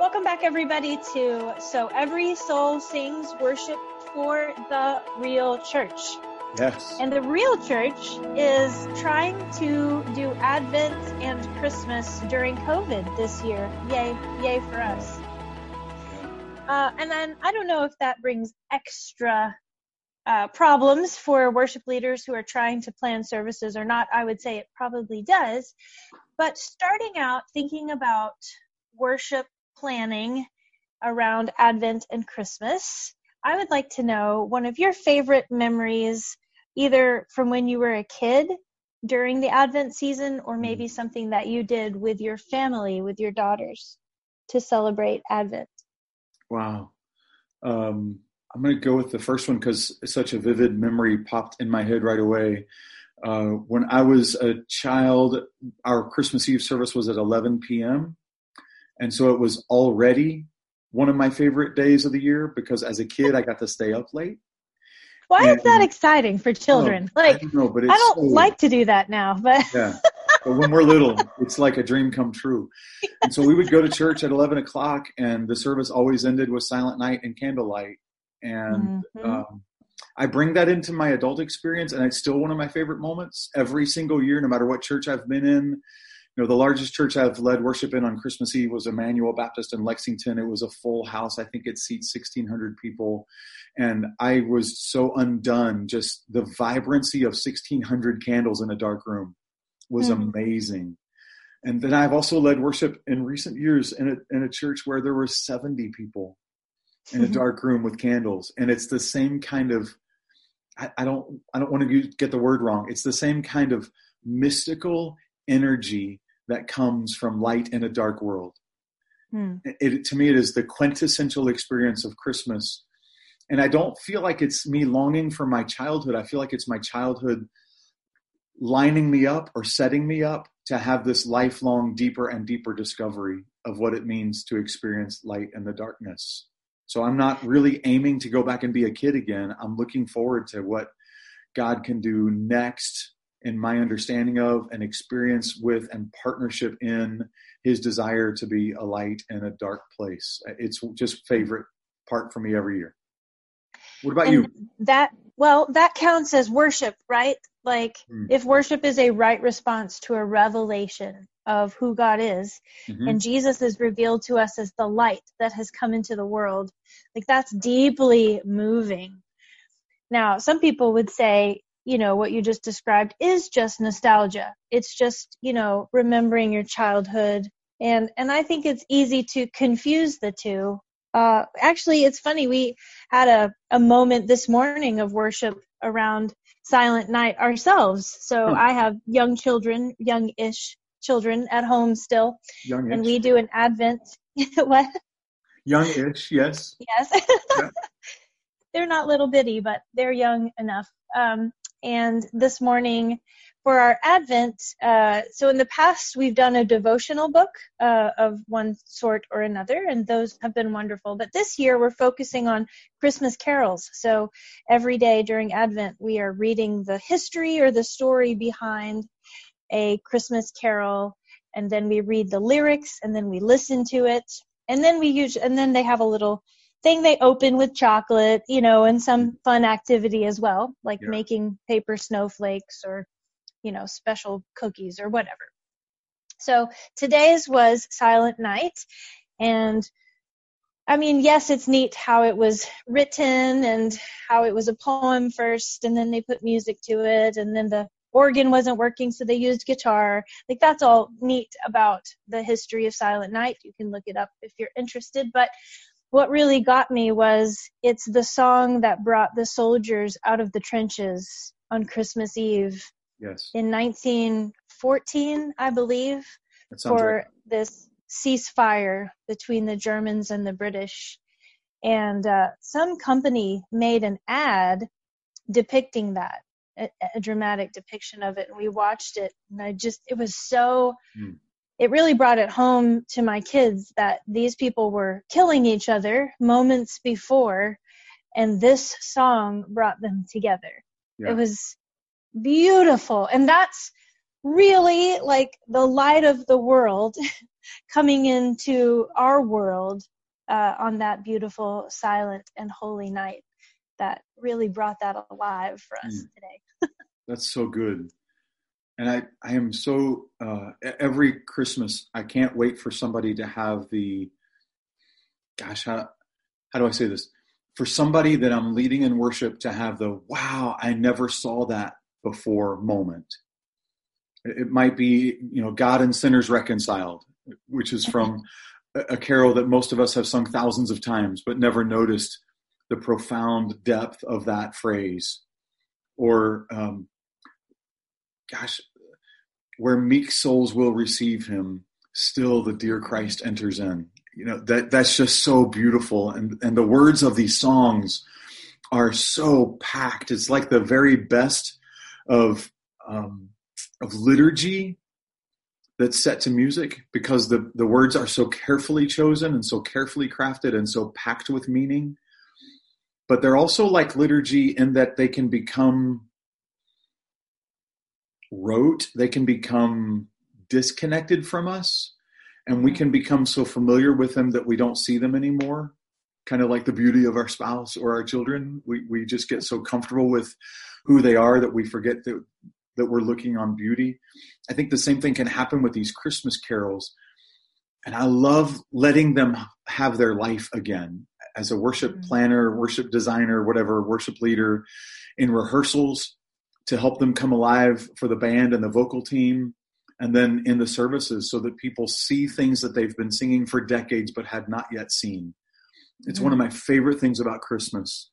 Welcome back, everybody, to So Every Soul Sings Worship for the Real Church. Yes. And the real church is trying to do Advent and Christmas during COVID this year. Yay, yay for us. Uh, and then I don't know if that brings extra uh, problems for worship leaders who are trying to plan services or not. I would say it probably does. But starting out thinking about worship planning around Advent and Christmas, I would like to know one of your favorite memories, either from when you were a kid during the Advent season or maybe something that you did with your family, with your daughters to celebrate Advent. Wow. Um, I'm going to go with the first one because such a vivid memory popped in my head right away. Uh, when I was a child, our Christmas Eve service was at 11 p.m. And so it was already one of my favorite days of the year because as a kid, I got to stay up late. Why And- is that exciting for children? Oh, like, I don't know, but it's I don't so- like to do that now, but Yeah. But when we're little, it's like a dream come true. And so we would go to church at 11 o'clock, and the service always ended with silent night and candlelight. And Mhm. um, I bring that into my adult experience, and it's still one of my favorite moments every single year, no matter what church I've been in. You know, the largest church I've led worship in on Christmas Eve was Emmanuel Baptist in Lexington. It was a full house. I think it seats 1,600 people. And I was so undone. Just the vibrancy of 1,600 candles in a dark room was Mhm. amazing. And then I've also led worship in recent years in a, in a church where there were 70 people in a dark room with candles. And it's the same kind of, I, I don't, I don't want to get the word wrong. It's the same kind of mystical energy that comes from light in a dark world. Hmm. It, it- to me, it is the quintessential experience of Christmas. And I don't feel like it's me longing for my childhood. I feel like it's my childhood lining me up or setting me up to have this lifelong, deeper and deeper discovery of what it means to experience light in the darkness. So I'm not really aiming to go back and be a kid again. I'm looking forward to what God can do next in my understanding of and experience with and partnership in his desire to be a light in a dark place. It's just favorite part for me every year. What about and you? that well that counts as worship right like Hmm. if worship is a right response to a revelation of who god is Mhm. and jesus is revealed to us as the light that has come into the world like that's deeply moving now some people would say you know what you just described is just nostalgia. It's just you know remembering your childhood. And and i think it's easy to confuse the two. Uh actually it's funny we had a, a moment this morning of worship around silent night ourselves. So Hmm. i have young children young-ish children at home still. Youngish. and we do an advent. What? Youngish, yes. yes. Yeah. they're not little bitty but they're young enough. Um, and this morning for our advent uh, so in the past we've done a devotional book uh, of one sort or another and those have been wonderful. But this year we're focusing on christmas carols. So every day during advent we are reading the history or the story behind a christmas carol and then we read the lyrics and then we listen to it and then we use and then they have a little thing they open with chocolate you know and some mm-hmm. fun activity as well like Yeah. making paper snowflakes or you know special cookies or whatever. So today's was silent night and i mean yes it's neat how it was written and how it was a poem first and then they put music to it and then the organ wasn't working so they used guitar. Like that's all neat about the history of silent night. You can look it up if you're interested but what really got me was it's the song that brought the soldiers out of the trenches on christmas eve Yes. in 1914 i believe for right. this ceasefire between the Germans and the British. And uh, some company made an ad depicting that, a, a dramatic depiction of it. And we watched it, and I just, it was so, Hmm. It really brought it home to my kids that these people were killing each other moments before, and this song brought them together. Yeah. It was beautiful. And that's really like the light of the world coming into our world uh, on that beautiful, silent, and holy night that really brought that alive for us mm. today. That's so good. And I, I am so, uh, every Christmas, I can't wait for somebody to have the, gosh, how, how do I say this? For somebody that I'm leading in worship to have the, wow, I never saw that before moment. It might be, you know, God and sinners reconciled, which is from a carol that most of us have sung thousands of times, but never noticed the profound depth of that phrase. Or, um, gosh, where meek souls will receive him, still the dear Christ enters in. You know, that, that's just so beautiful. And, and the words of these songs are so packed. It's like the very best of, um, of liturgy that's set to music because the, the words are so carefully chosen and so carefully crafted and so packed with meaning. But they're also like liturgy in that they can become rote, they can become disconnected from us, and we can become so familiar with them that we don't see them anymore. Kind of like the beauty of our spouse or our children. We, we just get so comfortable with who they are that we forget that that we're looking on beauty. I think the same thing can happen with these Christmas carols. And I love letting them have their life again as a worship mm-hmm. planner, worship designer, whatever, worship leader in rehearsals to help them come alive for the band and the vocal team. And then in the services so that people see things that they've been singing for decades but had not yet seen. It's mm-hmm. one of my favorite things about Christmas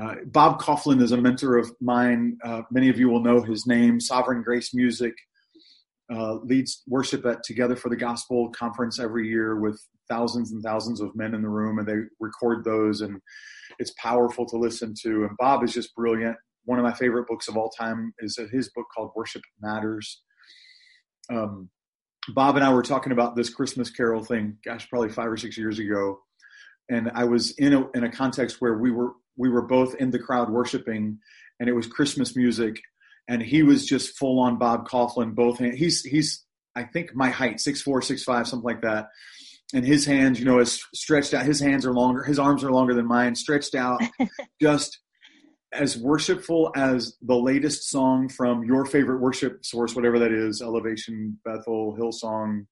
uh, Bob Kauflin is a mentor of mine. Uh, many of you will know his name. Sovereign Grace Music uh, leads worship at Together for the Gospel conference every year with thousands and thousands of men in the room, and they record those, and it's powerful to listen to. And Bob is just brilliant. One of my favorite books of all time is his book called Worship Matters. Um, Bob and I were talking about this Christmas Carol thing, gosh, probably five or six years ago, and I was in a in a context where we were we were both in the crowd worshiping, and it was Christmas music, and he was just full on Bob Kauflin, Both hands. He's he's I think my height six four six five something like that, and his hands you know is stretched out. His hands are longer. His arms are longer than mine, stretched out, just as worshipful as the latest song from your favorite worship source, whatever that is, Elevation, Bethel, Hillsong,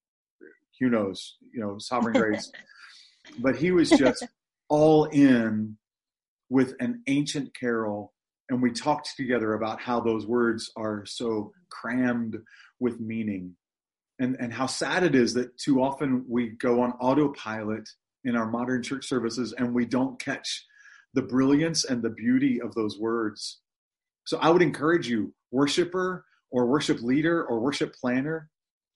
who knows, you know, Sovereign Grace. but he was just all in with an ancient carol and we talked together about how those words are so crammed with meaning and and how sad it is that too often we go on autopilot in our modern church services and we don't catch the brilliance and the beauty of those words so i would encourage you worshiper or worship leader or worship planner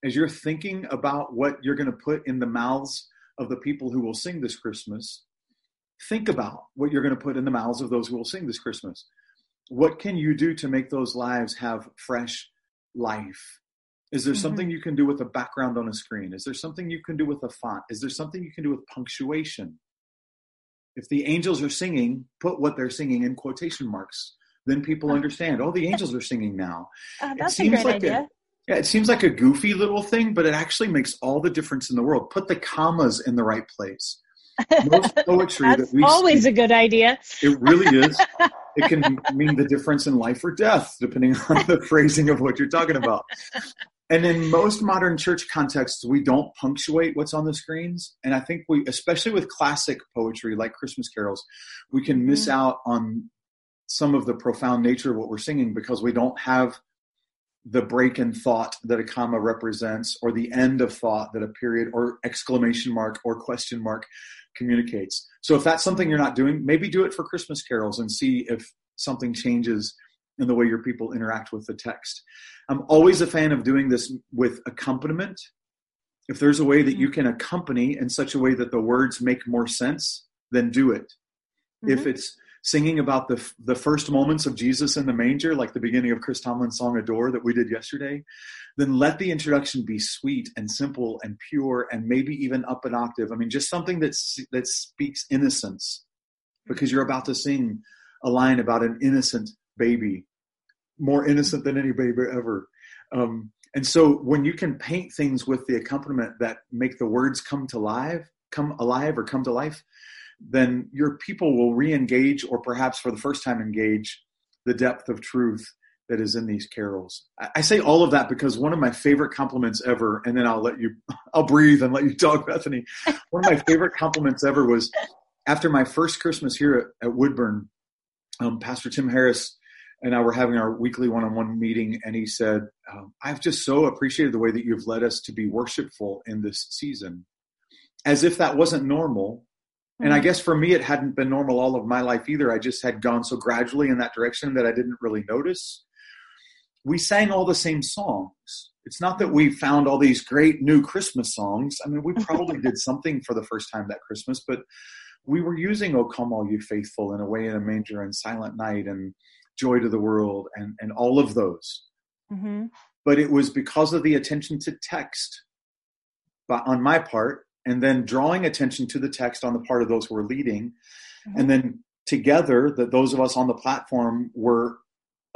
as you're thinking about what you're going to put in the mouths of the people who will sing this christmas think about what you're going to put in the mouths of those who will sing this Christmas. What can you do to make those lives have fresh life? Is there mm-hmm. something you can do with a background on a screen? Is there something you can do with a font? Is there something you can do with punctuation? If the angels are singing, put what they're singing in quotation marks. Then people understand. Oh, the angels are singing now. Uh, that's a great like idea. A, yeah, it seems like a goofy little thing, but it actually makes all the difference in the world. Put the commas in the right place. Most poetry That's that we always speak, a good idea. It really is. it can mean the difference in life or death, depending on the phrasing of what you're talking about. And in most modern church contexts, we don't punctuate what's on the screens. And I think we, especially with classic poetry like Christmas carols, we can miss mm. out on some of the profound nature of what we're singing because we don't have the break in thought that a comma represents or the end of thought that a period or exclamation mark or question mark communicates. So if that's something you're not doing, maybe do it for Christmas carols and see if something changes in the way your people interact with the text. I'm always a fan of doing this with accompaniment. If there's a way that you can accompany in such a way that the words make more sense, then do it. Mm-hmm. If it's singing about the the first moments of Jesus in the manger, like the beginning of Chris Tomlin's song "Adore" that we did yesterday, then let the introduction be sweet and simple and pure, and maybe even up an octave. I mean, just something that that speaks innocence, because you're about to sing a line about an innocent baby, more innocent than any baby ever. Um, And so when you can paint things with the accompaniment that make the words come to life, come alive or come to life, then your people will re-engage or perhaps for the first time engage the depth of truth that is in these carols. I say all of that because one of my favorite compliments ever, and then I'll let you, I'll breathe and let you talk, Bethany. One of my favorite compliments ever was after my first Christmas here at, at Woodburn, um, Pastor Tim Harris and I were having our weekly one-on-one meeting, and he said, um, "I've just so appreciated the way that you've led us to be worshipful in this season, as if that wasn't normal." And I mm-hmm. guess for me, it hadn't been normal all of my life either. I just had gone so gradually in that direction that I didn't really notice. We sang all the same songs. It's not that we found all these great new Christmas songs. I mean, we probably did something for the first time that Christmas, but we were using "O Come All You Faithful" in Away in a Manger and Silent Night and Joy to the World and and all of those. Mm-hmm. But it was because of the attention to text, but on my part, and then drawing attention to the text on the part of those who were leading, mm-hmm. and then together that those of us on the platform were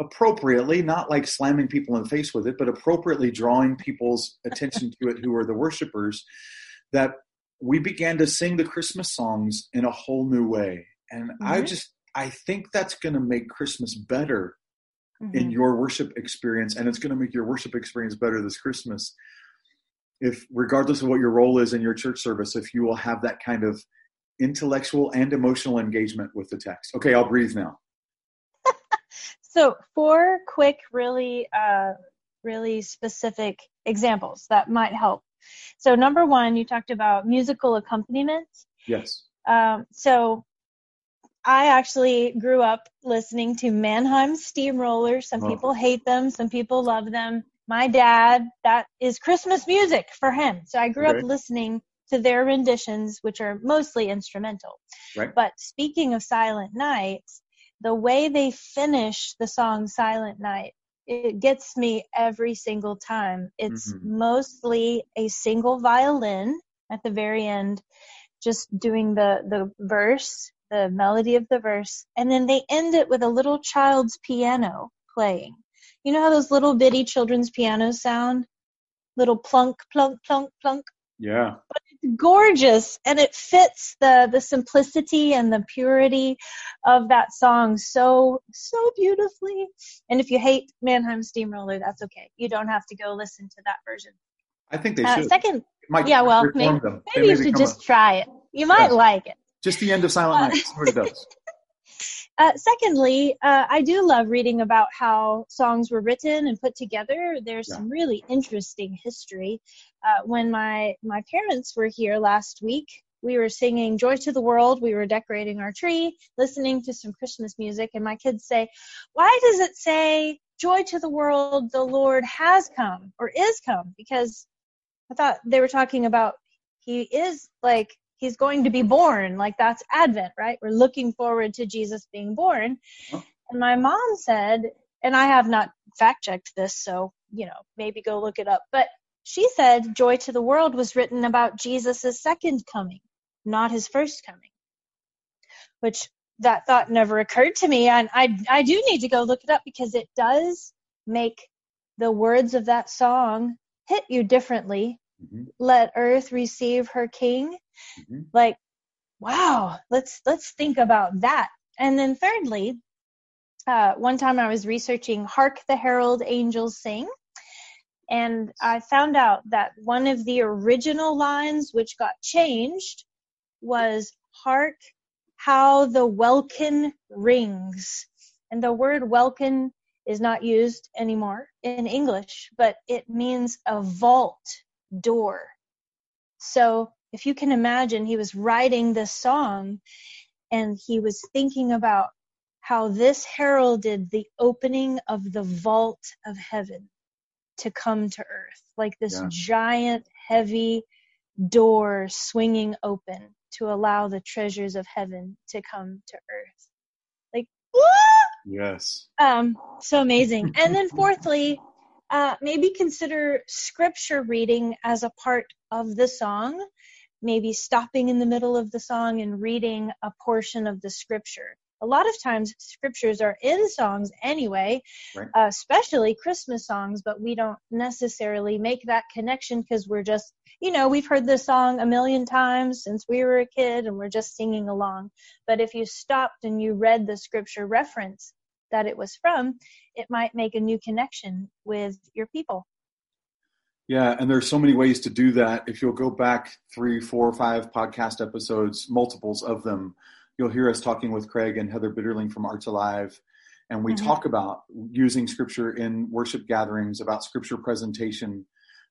appropriately, not like slamming people in the face with it, but appropriately drawing people's attention to it who are the worshipers, that we began to sing the Christmas songs in a whole new way. And mm-hmm. I just, I think that's going to make Christmas better mm-hmm. in your worship experience. And it's going to make your worship experience better this Christmas. If, regardless of what your role is in your church service, if you will have that kind of intellectual and emotional engagement with the text. Okay, I'll breathe now. so, four quick, really, uh, really specific examples that might help so number one, you talked about musical accompaniment. Yes. Um, so I actually grew up listening to Mannheim Steamrollers. Some oh. people hate them, some people love them. My dad, that is Christmas music for him. So I grew up listening to their renditions, which are mostly instrumental. Right. But speaking of Silent Night, the way they finish the song Silent Night it gets me every single time. It's mm-hmm. mostly a single violin at the very end, just doing the, the verse, the melody of the verse, and then they end it with a little child's piano playing. You know how those little bitty children's pianos sound? Little plunk, plunk, plunk, plunk. Yeah. But it's gorgeous and it fits the the simplicity and the purity of that song so so beautifully. And if you hate Mannheim Steamroller, that's okay. You don't have to go listen to that version. I think they uh, should. Second, yeah, well, maybe, maybe you should just a, try it. You might like it. Just the end of Silent Night. it does. Uh, secondly, uh, I do love reading about how songs were written and put together. There's yeah. some really interesting history. Uh, when my my parents were here last week, we were singing "Joy to the World." We were decorating our tree, listening to some Christmas music, and my kids say, "Why does it say joy to the world? The Lord has come or is come?" Because I thought they were talking about he is like he's going to be born. Like that's Advent, right? We're looking forward to Jesus being born. Oh. And my mom said, and I have not fact checked this, so, you know, maybe go look it up. But she said Joy to the World was written about Jesus' second coming, not his first coming. Which that thought never occurred to me. And I, I do need to go look it up because it does make the words of that song hit you differently. Mm-hmm. Let earth receive her king Mm-hmm. Like, wow, let's let's think about that. And then thirdly, uh, one time I was researching "Hark the Herald Angels Sing," and I found out that one of the original lines, which got changed, was "Hark how the welkin rings," and the word welkin is not used anymore in English, but it means a vault door. So if you can imagine, he was writing this song and he was thinking about how this heralded the opening of the vault of heaven to come to earth, like this yeah. giant, heavy door swinging open to allow the treasures of heaven to come to earth. Like? Yes. Um, so amazing. and then fourthly, uh, maybe consider scripture reading as a part of the song maybe stopping in the middle of the song and reading a portion of the scripture. a lot of times scriptures are in songs anyway, Right. uh, especially Christmas songs, but we don't necessarily make that connection because we're just, you know, we've heard this song a million times since we were a kid and we're just singing along. But if you stopped and you read the scripture reference that it was from, it might make a new connection with your people. Yeah, and there's so many ways to do that. If you'll go back three, four, five podcast episodes, multiples of them, you'll hear us talking with Craig and Heather Bitterling from Arts Alive. And we Mhm. talk about using scripture in worship gatherings, about scripture presentation,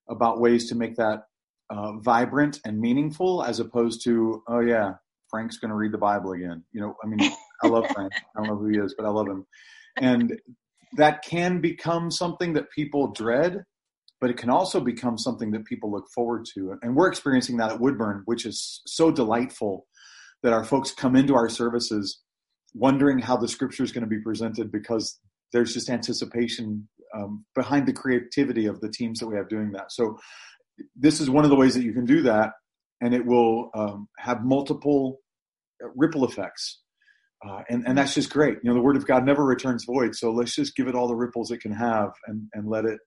about ways to make that uh, vibrant and meaningful as opposed to, oh, yeah, Frank's going to read the Bible again. You know, I mean, I love Frank. I don't know who he is, but I love him. And that can become something that people dread but it can also become something that people look forward to. And we're experiencing that at Woodburn, which is so delightful that our folks come into our services wondering how the scripture is going to be presented because there's just anticipation um, behind the creativity of the teams that we have doing that. So this is one of the ways that you can do that, and it will um, have multiple ripple effects. Uh, and, and that's just great. You know, the word of God never returns void. So let's just give it all the ripples it can have and, and let it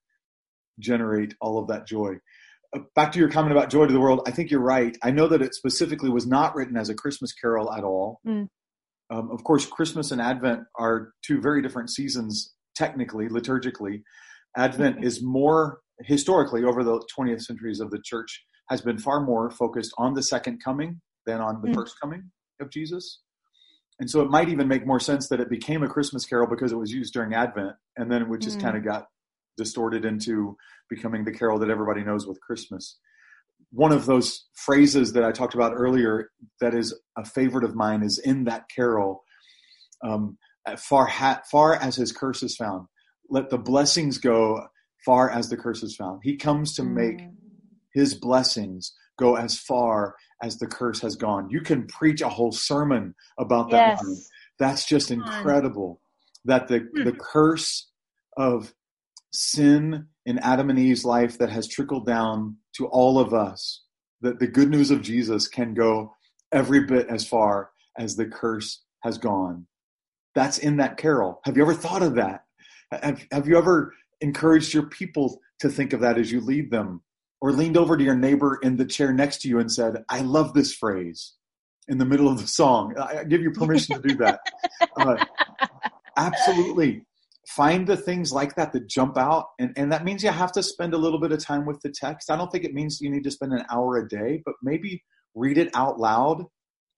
generate all of that joy. Uh, back to your comment about joy to the world, I think you're right. I know that it specifically was not written as a Christmas carol at all. Mm. Um, of course, Christmas and Advent are two very different seasons, technically, liturgically. Advent is more historically over the 20th centuries of the church has been far more focused on the second coming than on the Mm. first coming of Jesus. And so it might even make more sense that it became a Christmas carol because it was used during Advent, and then it just Mm. kind of got distorted into becoming the carol that everybody knows with Christmas. One of those phrases that I talked about earlier that is a favorite of mine is in that carol, um, far, ha- far as his curse is found. Let the blessings go far as the curse is found. He comes to make Mm. his blessings go as far as the curse has gone. You can preach a whole sermon about that. Yes. That's just incredible. That the Hmm. the curse of sin in Adam and Eve's life that has trickled down to all of us, that the good news of Jesus can go every bit as far as the curse has gone. That's in that carol. Have you ever thought of that? Have, have you ever encouraged your people to think of that as you lead them? Or leaned over to your neighbor in the chair next to you and said, I love this phrase in the middle of the song. I give you permission to do that. Uh, absolutely. Find the things like that that jump out. And, and that means you have to spend a little bit of time with the text. I don't think it means you need to spend an hour a day, but maybe read it out loud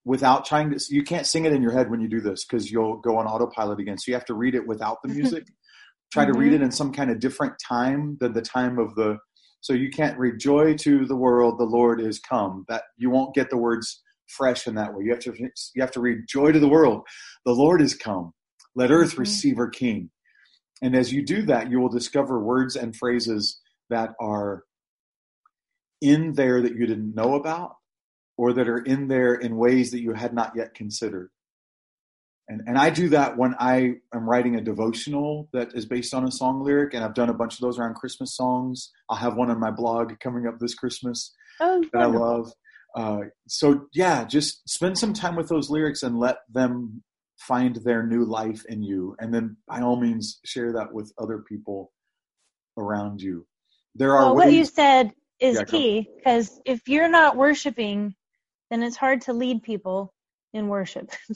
without trying to. You can't sing it in your head when you do this because you'll go on autopilot again. So you have to read it without the music. Try to read it in some kind of different time than the time of the. So you can't read joy to the world, the Lord is come. That you won't get the words fresh in that way. You have to you have to read joy to the world, the Lord is come. Let earth Mhm. receive her King. And as you do that, you will discover words and phrases that are in there that you didn't know about, or that are in there in ways that you had not yet considered. And, and I do that when I am writing a devotional that is based on a song lyric, and I've done a bunch of those around Christmas songs. I'll have one on my blog coming up this Christmas Oh, that I love. Uh, so yeah, just spend some time with those lyrics and let them find their new life in you, and then by all means share that with other people around you. There are well, what you said is Yeah, key because if you're not worshiping, then it's hard to lead people in worship.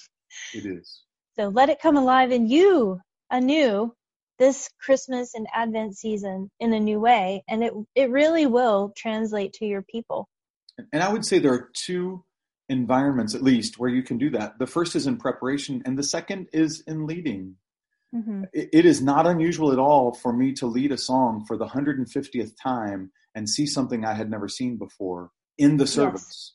It is. So let it come alive in you anew this Christmas and Advent season in a new way, and it it really will translate to your people. And I would say there are two environments, at least, where you can do that. The first is in preparation, and the second is in leading. hmm It it is not unusual at all for me to lead a song for the 150th time and see something I had never seen before in the service.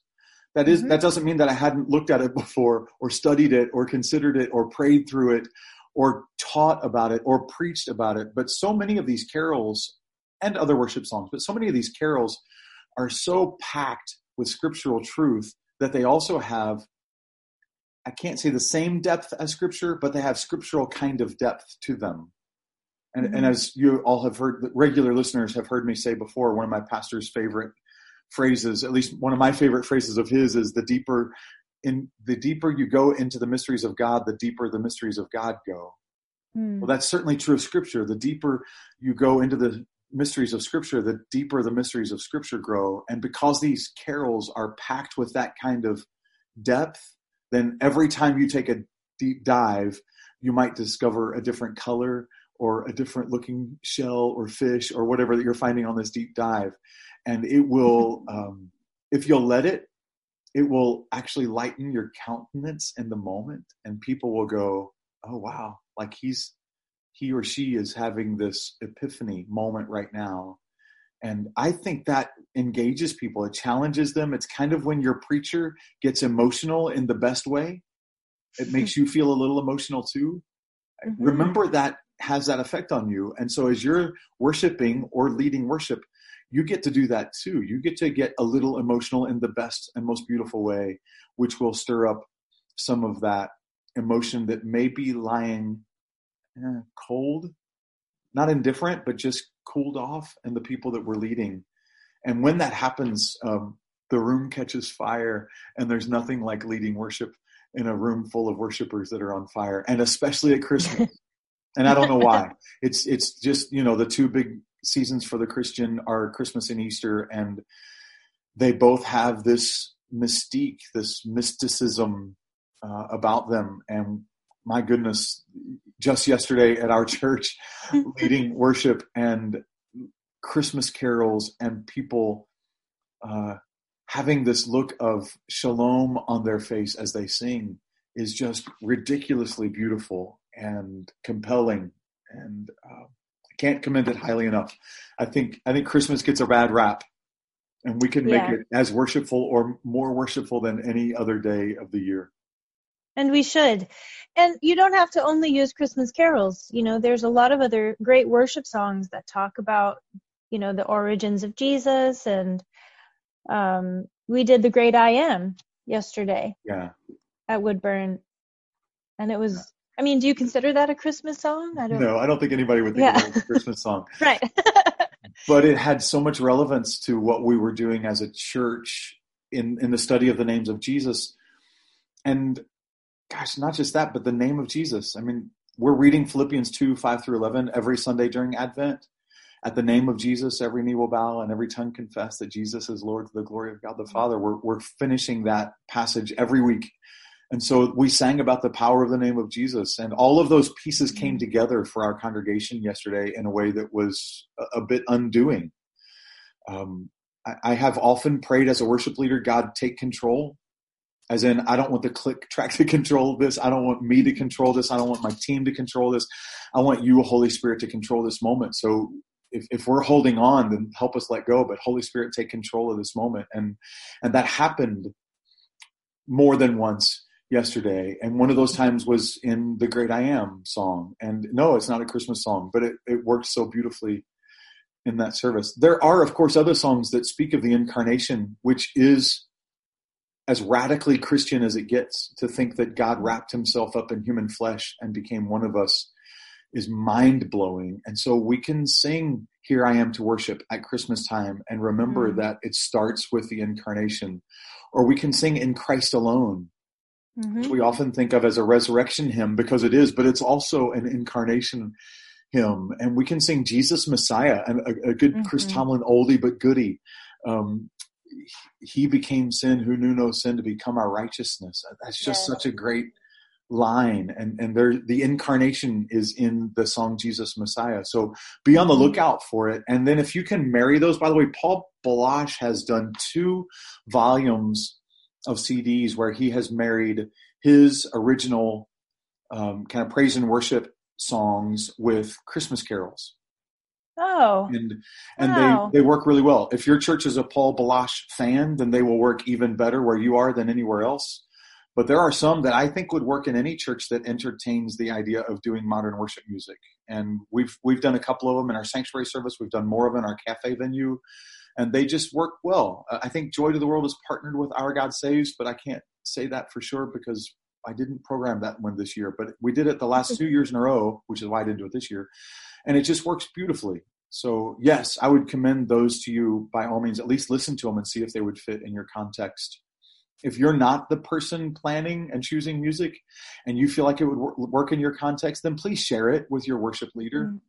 That is- Mhm. that doesn't mean that I hadn't looked at it before or studied it or considered it or prayed through it or taught about it or preached about it. But so many of these carols and other worship songs, but so many of these carols are so packed with scriptural truth that they also have I can't say the same depth as scripture, but they have scriptural kind of depth to them. And, and Mhm. as you all have heard, regular listeners have heard me say before, one of my pastor's favorite phrases, at least one of my favorite phrases of his, is the deeper in the deeper you go into the mysteries of God, the deeper the mysteries of God go. Mm. Well, that's certainly true of Scripture. The deeper you go into the mysteries of Scripture, the deeper the mysteries of Scripture grow. And because these carols are packed with that kind of depth, then every time you take a deep dive, you might discover a different color or a different looking shell or fish or whatever that you're finding on this deep dive. And it will, um, if you'll let it, it will actually lighten your countenance in the moment, and people will go, "Oh wow!" Like he's he or she is having this epiphany moment right now. And I think that engages people. It challenges them. It's kind of when your preacher gets emotional in the best way. It makes you feel a little emotional too. Mm-hmm. Remember that has that effect on you. And so as you're worshiping or leading worship, you get to do that too. You get to get a little emotional in the best and most beautiful way, which will stir up some of that emotion that may be lying eh, cold, not indifferent, but just cooled off and the people that we're leading. And when that happens, um, the room catches fire, and there's nothing like leading worship in a room full of worshipers that are on fire, and especially at Christmas. and I don't know why. It's it's just you know the two big seasons for the Christian are Christmas and Easter, and they both have this mystique, this mysticism uh, about them. And my goodness, just yesterday at our church, leading worship and Christmas carols and people uh, having this look of shalom on their face as they sing is just ridiculously beautiful and compelling and uh, I can't commend it highly enough. I think I think Christmas gets a bad rap, and we can make yeah. it as worshipful or more worshipful than any other day of the year. And we should. And you don't have to only use Christmas carols. You know, there's a lot of other great worship songs that talk about, you know, the origins of Jesus. And um, we did the Great I Am yesterday. Yeah. At Woodburn, and it was I mean, do you consider that a Christmas song? I don't. No, I don't think anybody would think yeah. it as a Christmas song. right. but it had so much relevance to what we were doing as a church in in the study of the names of Jesus, and gosh, not just that, but the name of Jesus. I mean, we're reading Philippians two five through eleven every Sunday during Advent. At the name of Jesus, every knee will bow and every tongue confess that Jesus is Lord to the glory of God the Father. We're we're finishing that passage every week and so we sang about the power of the name of Jesus, and all of those pieces came mm. together for our congregation yesterday in a way that was a, a bit undoing. Um, I, I, have often prayed as a worship leader, God, take control. As in, I don't want the click track to control this. I don't want me to control this. I don't want my team to control this. I want you, Holy Spirit, to control this moment. So if, if we're holding on, then help us let go. But Holy Spirit, take control of this moment. And and that happened more than once yesterday, and one of those times was in the Great I Am song. And no, it's not a Christmas song, but it, it works so beautifully in that service. There are, of course, other songs that speak of the incarnation, which is as radically Christian as it gets. To think that God wrapped himself up in human flesh and became one of us is mind blowing. And so we can sing Here I Am to Worship at Christmas time and remember mm. that it starts with the incarnation. Or we can sing In Christ Alone mm-hmm. which we often think of as a resurrection hymn because it is, but it's also an incarnation hymn. And we can sing Jesus Messiah, and a, a good mm-hmm. Chris Tomlin oldie but goodie. Um, he became sin who knew no sin to become our righteousness. That's just such a great line and and there the incarnation is in the song jesus messiah so be on the mm-hmm. lookout for it and then if you can marry those by the way paul Baloche has done two volumes of CDs where he has married his original um, kind of praise and worship songs with Christmas carols. Oh, and and wow. they they work really well. If your church is a Paul Baloche fan, then they will work even better where you are than anywhere else. But there are some that I think would work in any church that entertains the idea of doing modern worship music. And we've we've done a couple of them in our sanctuary service. We've done more of them in our cafe venue and they just work well. Uh, I think Joy to the World is partnered with Our God Saves, but I can't say that for sure because I didn't program that one this year. But we did it the last two years in a row, which is why I didn't do it this year, and it just works beautifully. So yes, I would commend those to you by all means. At least listen to them and see if they would fit in your context if you're not the person planning and choosing music and you feel like it would work in your context, then please share it with your worship leader. Mm.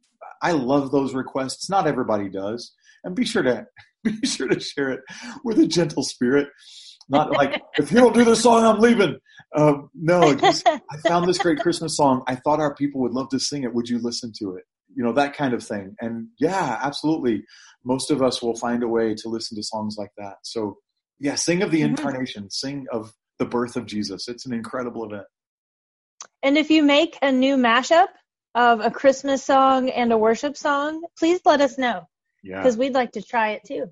I love those requests. Not everybody does. And be sure to be sure to share it with a gentle spirit. Not like if you don't do this song, I'm leaving. Uh, no, just, I found this great Christmas song. I thought our people would love to sing it. Would you listen to it? You know that kind of thing. And yeah, absolutely. Most of us will find a way to listen to songs like that. So yeah, sing of the mm-hmm. incarnation, sing of the birth of Jesus. It's an incredible event. And if you make a new mashup of a Christmas song and a worship song, please let us know. Yeah. Because we'd like to try it too.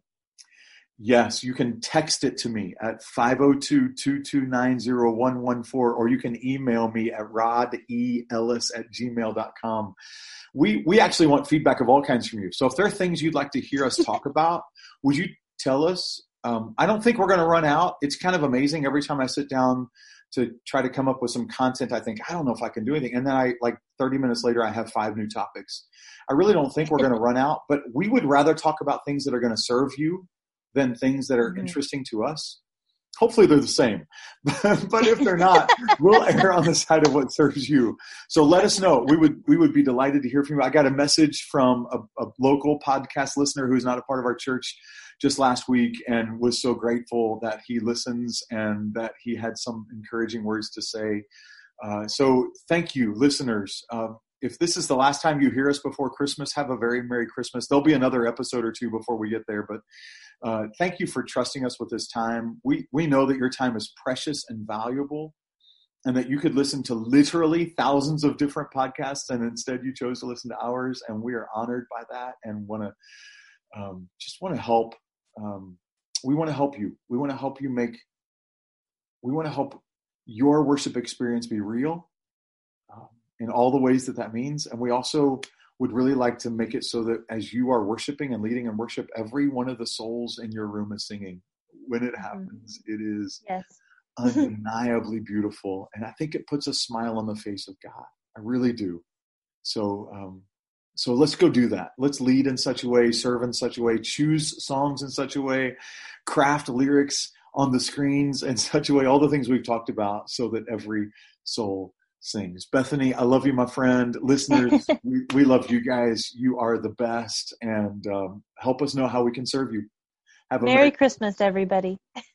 Yes, you can text it to me at 502-229-0114 or you can email me at rodellis at gmail.com. We, we actually want feedback of all kinds from you. So if there are things you'd like to hear us talk about, would you tell us? Um, I don't think we're going to run out. It's kind of amazing every time I sit down to try to come up with some content. I think, I don't know if I can do anything. And then I, like 30 minutes later, I have five new topics. I really don't think we're going to run out, but we would rather talk about things that are going to serve you than things that are mm-hmm. interesting to us. Hopefully they're the same, but if they're not, we'll err on the side of what serves you. So let us know. We would we would be delighted to hear from you. I got a message from a, a local podcast listener who's not a part of our church just last week and was so grateful that he listens and that he had some encouraging words to say. Uh, so thank you, listeners. Uh, if this is the last time you hear us before Christmas, have a very Merry Christmas. There'll be another episode or two before we get there, but uh, thank you for trusting us with this time. We, we know that your time is precious and valuable and that you could listen to literally thousands of different podcasts and instead you chose to listen to ours and we are honored by that and want to um, just want to help um, we want to help you we want to help you make we want to help your worship experience be real in all the ways that that means and we also would really like to make it so that as you are worshiping and leading in worship, every one of the souls in your room is singing. When it mm-hmm. happens, it is yes. undeniably beautiful. And I think it puts a smile on the face of God. I really do. So, um, so let's go do that. Let's lead in such a way, serve in such a way, choose songs in such a way, craft lyrics on the screens in such a way, all the things we've talked about, so that every soul sings. Bethany, I love you, my friend. Listeners, we, we, love you guys. You are the best, and um, help us know how we can serve you. Have a Merry, Merry Christmas, everybody.